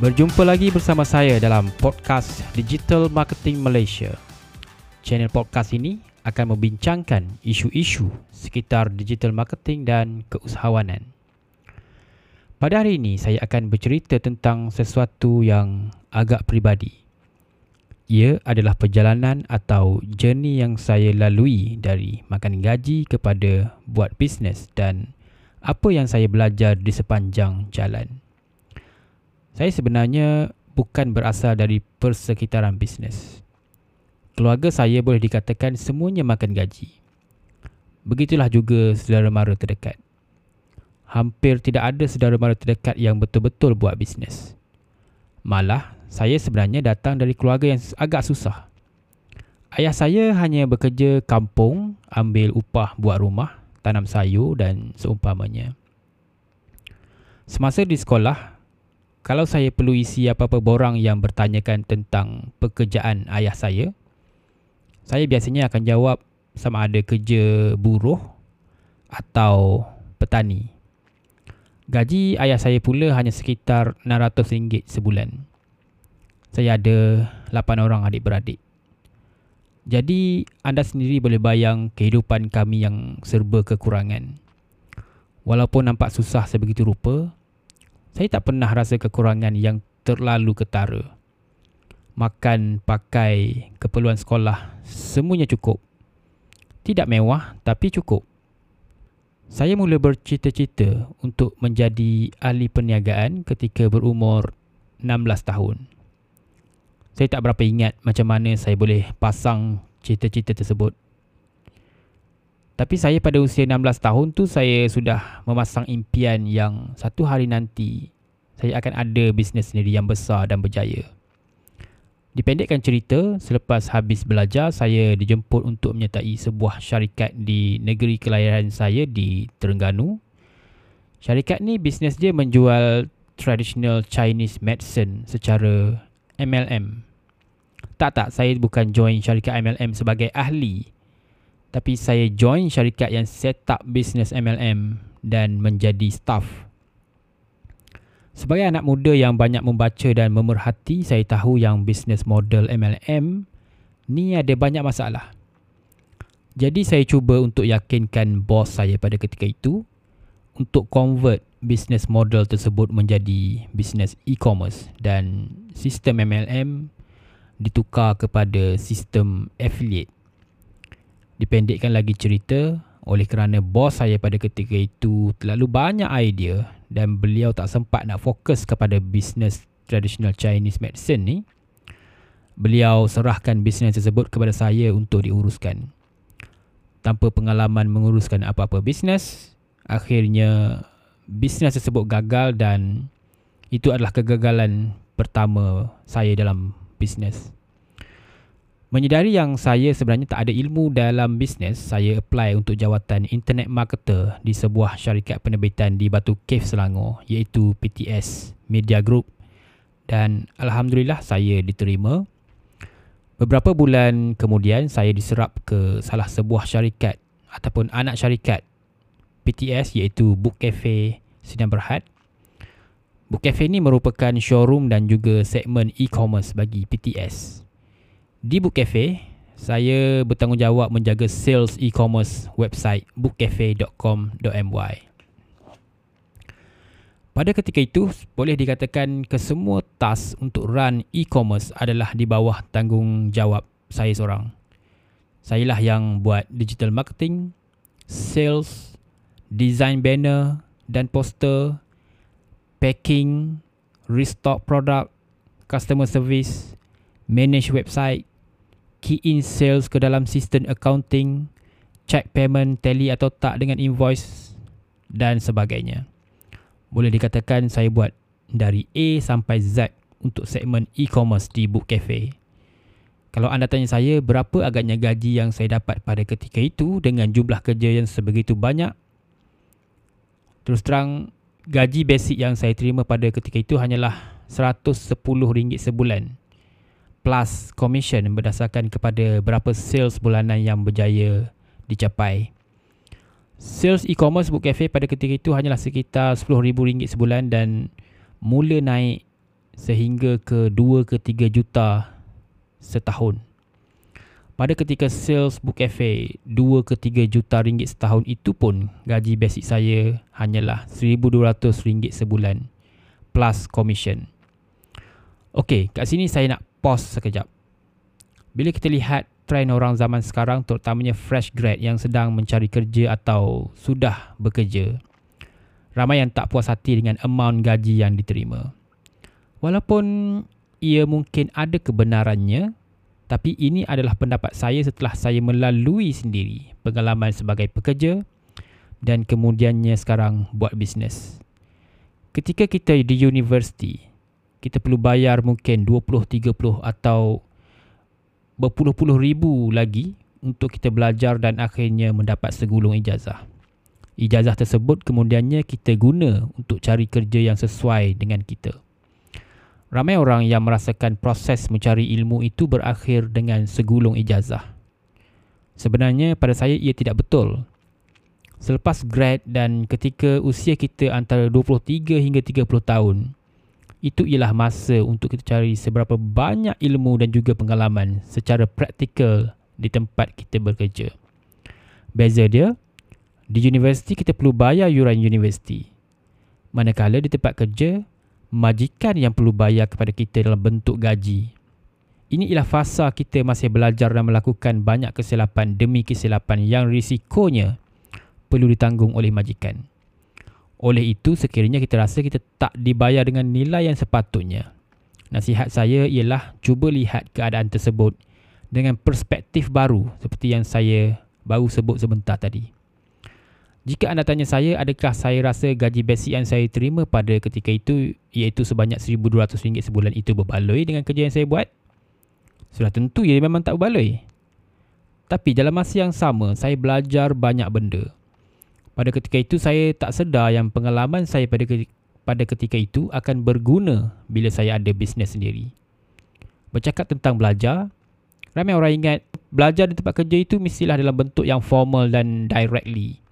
Berjumpa lagi bersama saya dalam podcast Digital Marketing Malaysia. Channel podcast ini akan membincangkan isu-isu sekitar digital marketing dan keusahawanan. Pada hari ini saya akan bercerita tentang sesuatu yang agak peribadi. Ia adalah perjalanan atau journey yang saya lalui dari makan gaji kepada buat bisnes dan apa yang saya belajar di sepanjang jalan. Saya sebenarnya bukan berasal dari persekitaran bisnes. Keluarga saya boleh dikatakan semuanya makan gaji. Begitulah juga saudara mara terdekat. Hampir tidak ada saudara mara terdekat yang betul-betul buat bisnes. Malah, saya sebenarnya datang dari keluarga yang agak susah. Ayah saya hanya bekerja kampung, ambil upah buat rumah, tanam sayur dan seumpamanya. Semasa di sekolah, kalau saya perlu isi apa-apa borang yang bertanyakan tentang pekerjaan ayah saya, saya biasanya akan jawab sama ada kerja buruh atau petani. Gaji ayah saya pula hanya sekitar RM600 sebulan. Saya ada 8 orang adik-beradik. Jadi anda sendiri boleh bayang kehidupan kami yang serba kekurangan. Walaupun nampak susah sebegitu rupa, saya tak pernah rasa kekurangan yang terlalu ketara. Makan, pakai, keperluan sekolah, semuanya cukup. Tidak mewah tapi cukup. Saya mula bercita-cita untuk menjadi ahli perniagaan ketika berumur 16 tahun. Saya tak berapa ingat macam mana saya boleh pasang cita-cita tersebut. Tapi saya pada usia 16 tahun tu saya sudah memasang impian yang satu hari nanti saya akan ada bisnes sendiri yang besar dan berjaya. Dipendekkan cerita, selepas habis belajar saya dijemput untuk menyertai sebuah syarikat di negeri kelahiran saya di Terengganu. Syarikat ni bisnes dia menjual traditional Chinese medicine secara MLM. Tak tak, saya bukan join syarikat MLM sebagai ahli tapi saya join syarikat yang set up business MLM dan menjadi staff. Sebagai anak muda yang banyak membaca dan memerhati, saya tahu yang business model MLM ni ada banyak masalah. Jadi saya cuba untuk yakinkan bos saya pada ketika itu untuk convert business model tersebut menjadi business e-commerce dan sistem MLM ditukar kepada sistem affiliate dipendekkan lagi cerita oleh kerana bos saya pada ketika itu terlalu banyak idea dan beliau tak sempat nak fokus kepada bisnes traditional Chinese medicine ni beliau serahkan bisnes tersebut kepada saya untuk diuruskan. Tanpa pengalaman menguruskan apa-apa bisnes akhirnya bisnes tersebut gagal dan itu adalah kegagalan pertama saya dalam bisnes Menyedari yang saya sebenarnya tak ada ilmu dalam bisnes, saya apply untuk jawatan Internet Marketer di sebuah syarikat penerbitan di Batu Cave Selangor iaitu PTS Media Group dan Alhamdulillah saya diterima. Beberapa bulan kemudian saya diserap ke salah sebuah syarikat ataupun anak syarikat PTS iaitu Book Cafe Sinan Berhad. Book Cafe ini merupakan showroom dan juga segmen e-commerce bagi PTS. Di Book Cafe, saya bertanggungjawab menjaga sales e-commerce website bookcafe.com.my. Pada ketika itu, boleh dikatakan kesemua task untuk run e-commerce adalah di bawah tanggungjawab saya seorang. Sayalah yang buat digital marketing, sales, design banner dan poster, packing, restock product, customer service, manage website, key in sales ke dalam sistem accounting, check payment tally atau tak dengan invoice dan sebagainya. Boleh dikatakan saya buat dari A sampai Z untuk segmen e-commerce di Book Cafe. Kalau anda tanya saya berapa agaknya gaji yang saya dapat pada ketika itu dengan jumlah kerja yang sebegitu banyak, terus terang gaji basic yang saya terima pada ketika itu hanyalah RM110 sebulan plus commission berdasarkan kepada berapa sales bulanan yang berjaya dicapai. Sales e-commerce Book Cafe pada ketika itu hanyalah sekitar RM10,000 sebulan dan mula naik sehingga ke 2 ke 3 juta setahun. Pada ketika sales book cafe 2 ke 3 juta ringgit setahun itu pun gaji basic saya hanyalah 1200 ringgit sebulan plus commission. Okey, kat sini saya nak pause sekejap. Bila kita lihat trend orang zaman sekarang terutamanya fresh grad yang sedang mencari kerja atau sudah bekerja, ramai yang tak puas hati dengan amount gaji yang diterima. Walaupun ia mungkin ada kebenarannya, tapi ini adalah pendapat saya setelah saya melalui sendiri pengalaman sebagai pekerja dan kemudiannya sekarang buat bisnes. Ketika kita di universiti, kita perlu bayar mungkin 20, 30 atau berpuluh-puluh ribu lagi untuk kita belajar dan akhirnya mendapat segulung ijazah. Ijazah tersebut kemudiannya kita guna untuk cari kerja yang sesuai dengan kita. Ramai orang yang merasakan proses mencari ilmu itu berakhir dengan segulung ijazah. Sebenarnya pada saya ia tidak betul. Selepas grad dan ketika usia kita antara 23 hingga 30 tahun, itu ialah masa untuk kita cari seberapa banyak ilmu dan juga pengalaman secara praktikal di tempat kita bekerja. Beza dia, di universiti kita perlu bayar yuran universiti. Manakala di tempat kerja, majikan yang perlu bayar kepada kita dalam bentuk gaji. Ini ialah fasa kita masih belajar dan melakukan banyak kesilapan demi kesilapan yang risikonya perlu ditanggung oleh majikan. Oleh itu, sekiranya kita rasa kita tak dibayar dengan nilai yang sepatutnya, nasihat saya ialah cuba lihat keadaan tersebut dengan perspektif baru seperti yang saya baru sebut sebentar tadi. Jika anda tanya saya adakah saya rasa gaji basic yang saya terima pada ketika itu iaitu sebanyak RM1,200 sebulan itu berbaloi dengan kerja yang saya buat? Sudah tentu ia memang tak berbaloi. Tapi dalam masa yang sama saya belajar banyak benda. Pada ketika itu saya tak sedar yang pengalaman saya pada pada ketika itu akan berguna bila saya ada bisnes sendiri. Bercakap tentang belajar, ramai orang ingat belajar di tempat kerja itu mestilah dalam bentuk yang formal dan directly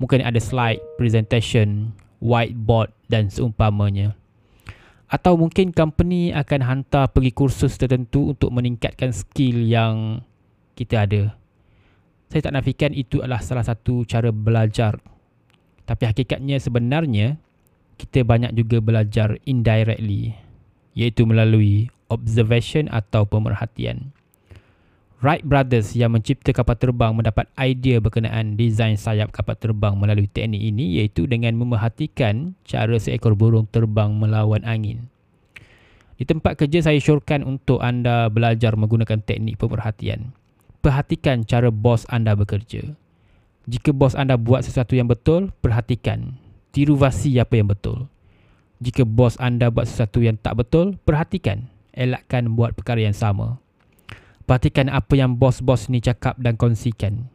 mungkin ada slide, presentation, whiteboard dan seumpamanya. Atau mungkin company akan hantar pergi kursus tertentu untuk meningkatkan skill yang kita ada. Saya tak nafikan itu adalah salah satu cara belajar. Tapi hakikatnya sebenarnya kita banyak juga belajar indirectly iaitu melalui observation atau pemerhatian. Wright Brothers yang mencipta kapal terbang mendapat idea berkenaan desain sayap kapal terbang melalui teknik ini iaitu dengan memerhatikan cara seekor burung terbang melawan angin. Di tempat kerja saya syorkan untuk anda belajar menggunakan teknik pemerhatian. Perhatikan cara bos anda bekerja. Jika bos anda buat sesuatu yang betul, perhatikan. Tiru vasi apa yang betul. Jika bos anda buat sesuatu yang tak betul, perhatikan. Elakkan buat perkara yang sama. Perhatikan apa yang bos-bos ni cakap dan kongsikan.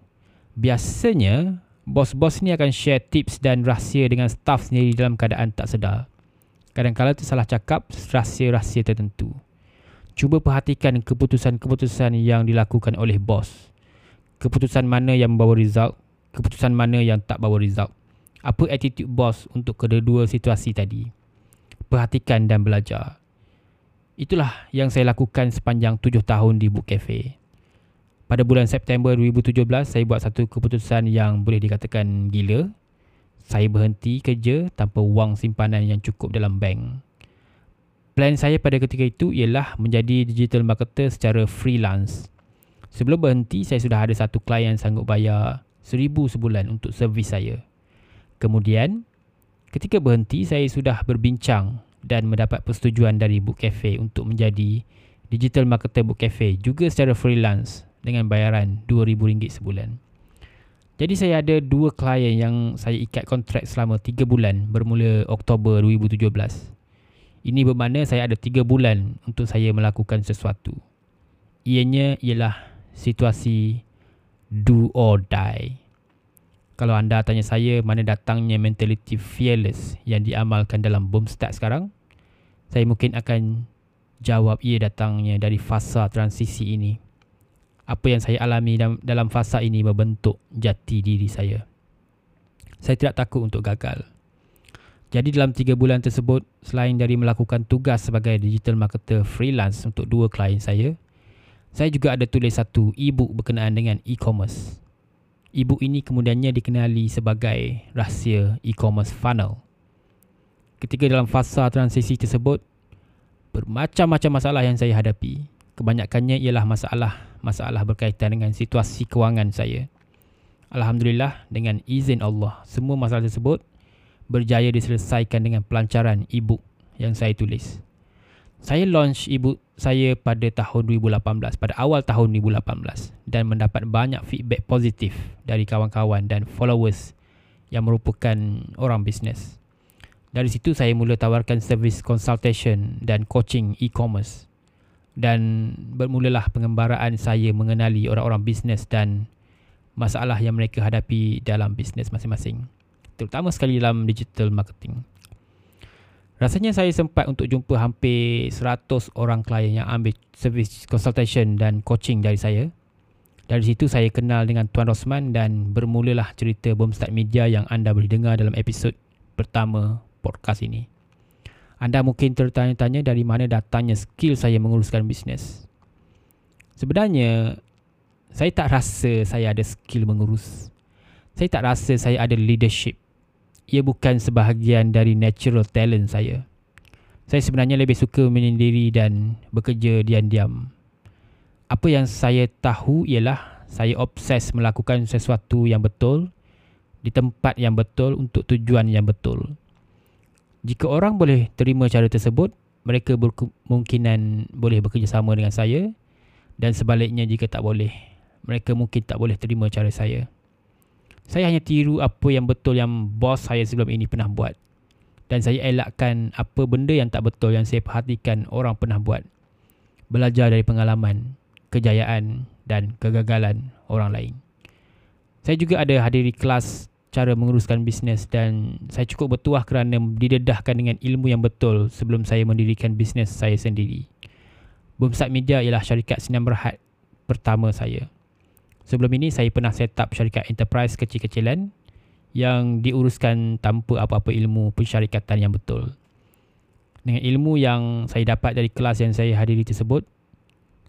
Biasanya, bos-bos ni akan share tips dan rahsia dengan staff sendiri dalam keadaan tak sedar. Kadang-kadang tersalah cakap rahsia-rahsia tertentu. Cuba perhatikan keputusan-keputusan yang dilakukan oleh bos. Keputusan mana yang membawa result, keputusan mana yang tak bawa result. Apa attitude bos untuk kedua-dua situasi tadi. Perhatikan dan belajar. Itulah yang saya lakukan sepanjang tujuh tahun di Book Cafe. Pada bulan September 2017, saya buat satu keputusan yang boleh dikatakan gila. Saya berhenti kerja tanpa wang simpanan yang cukup dalam bank. Plan saya pada ketika itu ialah menjadi digital marketer secara freelance. Sebelum berhenti, saya sudah ada satu klien sanggup bayar seribu sebulan untuk servis saya. Kemudian, ketika berhenti, saya sudah berbincang dan mendapat persetujuan dari Book Cafe untuk menjadi digital marketer Book Cafe juga secara freelance dengan bayaran RM2,000 sebulan. Jadi saya ada dua klien yang saya ikat kontrak selama 3 bulan bermula Oktober 2017. Ini bermakna saya ada 3 bulan untuk saya melakukan sesuatu. Ianya ialah situasi do or die. Kalau anda tanya saya mana datangnya mentality fearless yang diamalkan dalam Boomstart sekarang, saya mungkin akan jawab ia datangnya dari fasa transisi ini. Apa yang saya alami dalam fasa ini membentuk jati diri saya. Saya tidak takut untuk gagal. Jadi dalam 3 bulan tersebut, selain dari melakukan tugas sebagai digital marketer freelance untuk dua klien saya, saya juga ada tulis satu e-book berkenaan dengan e-commerce. E-book ini kemudiannya dikenali sebagai rahsia e-commerce funnel. Ketika dalam fasa transisi tersebut, bermacam-macam masalah yang saya hadapi. Kebanyakannya ialah masalah-masalah berkaitan dengan situasi kewangan saya. Alhamdulillah dengan izin Allah, semua masalah tersebut berjaya diselesaikan dengan pelancaran e-book yang saya tulis. Saya launch e-book saya pada tahun 2018, pada awal tahun 2018 dan mendapat banyak feedback positif dari kawan-kawan dan followers yang merupakan orang bisnes. Dari situ saya mula tawarkan servis consultation dan coaching e-commerce. Dan bermulalah pengembaraan saya mengenali orang-orang bisnes dan masalah yang mereka hadapi dalam bisnes masing-masing terutama sekali dalam digital marketing. Rasanya saya sempat untuk jumpa hampir 100 orang klien yang ambil service consultation dan coaching dari saya. Dari situ saya kenal dengan Tuan Rosman dan bermulalah cerita Boomstart Media yang anda boleh dengar dalam episod pertama podcast ini. Anda mungkin tertanya-tanya dari mana datangnya skill saya menguruskan bisnes. Sebenarnya, saya tak rasa saya ada skill mengurus. Saya tak rasa saya ada leadership ia bukan sebahagian dari natural talent saya. Saya sebenarnya lebih suka menyendiri dan bekerja diam-diam. Apa yang saya tahu ialah saya obses melakukan sesuatu yang betul di tempat yang betul untuk tujuan yang betul. Jika orang boleh terima cara tersebut, mereka berkemungkinan boleh bekerjasama dengan saya dan sebaliknya jika tak boleh, mereka mungkin tak boleh terima cara saya. Saya hanya tiru apa yang betul yang bos saya sebelum ini pernah buat. Dan saya elakkan apa benda yang tak betul yang saya perhatikan orang pernah buat. Belajar dari pengalaman, kejayaan dan kegagalan orang lain. Saya juga ada hadiri kelas cara menguruskan bisnes dan saya cukup bertuah kerana didedahkan dengan ilmu yang betul sebelum saya mendirikan bisnes saya sendiri. Boomsat Media ialah syarikat sinar berhad pertama saya. Sebelum ini saya pernah set up syarikat enterprise kecil-kecilan yang diuruskan tanpa apa-apa ilmu pensyarikatan yang betul. Dengan ilmu yang saya dapat dari kelas yang saya hadiri tersebut,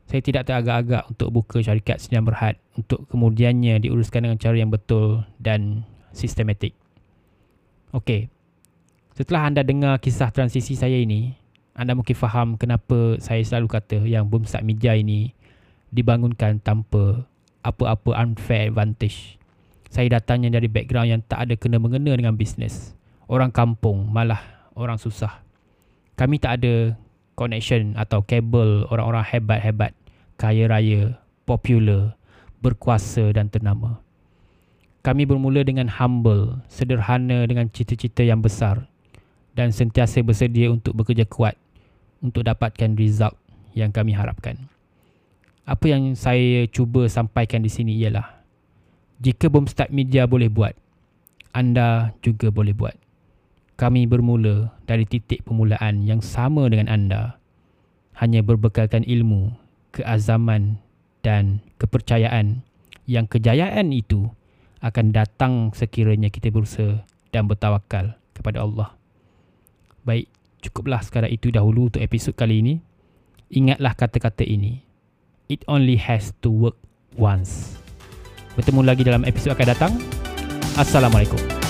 saya tidak teragak-agak untuk buka syarikat Sinar Berhad untuk kemudiannya diuruskan dengan cara yang betul dan sistematik. Okey. Setelah anda dengar kisah transisi saya ini, anda mungkin faham kenapa saya selalu kata yang Boomstart Media ini dibangunkan tanpa apa-apa unfair advantage. Saya datangnya dari background yang tak ada kena-mengena dengan bisnes. Orang kampung, malah orang susah. Kami tak ada connection atau kabel orang-orang hebat-hebat, kaya raya, popular, berkuasa dan ternama. Kami bermula dengan humble, sederhana dengan cita-cita yang besar dan sentiasa bersedia untuk bekerja kuat untuk dapatkan result yang kami harapkan apa yang saya cuba sampaikan di sini ialah jika bom start media boleh buat anda juga boleh buat. Kami bermula dari titik permulaan yang sama dengan anda hanya berbekalkan ilmu keazaman dan kepercayaan yang kejayaan itu akan datang sekiranya kita berusaha dan bertawakal kepada Allah. Baik cukuplah sekadar itu dahulu untuk episod kali ini. Ingatlah kata-kata ini it only has to work once. Bertemu lagi dalam episod akan datang. Assalamualaikum.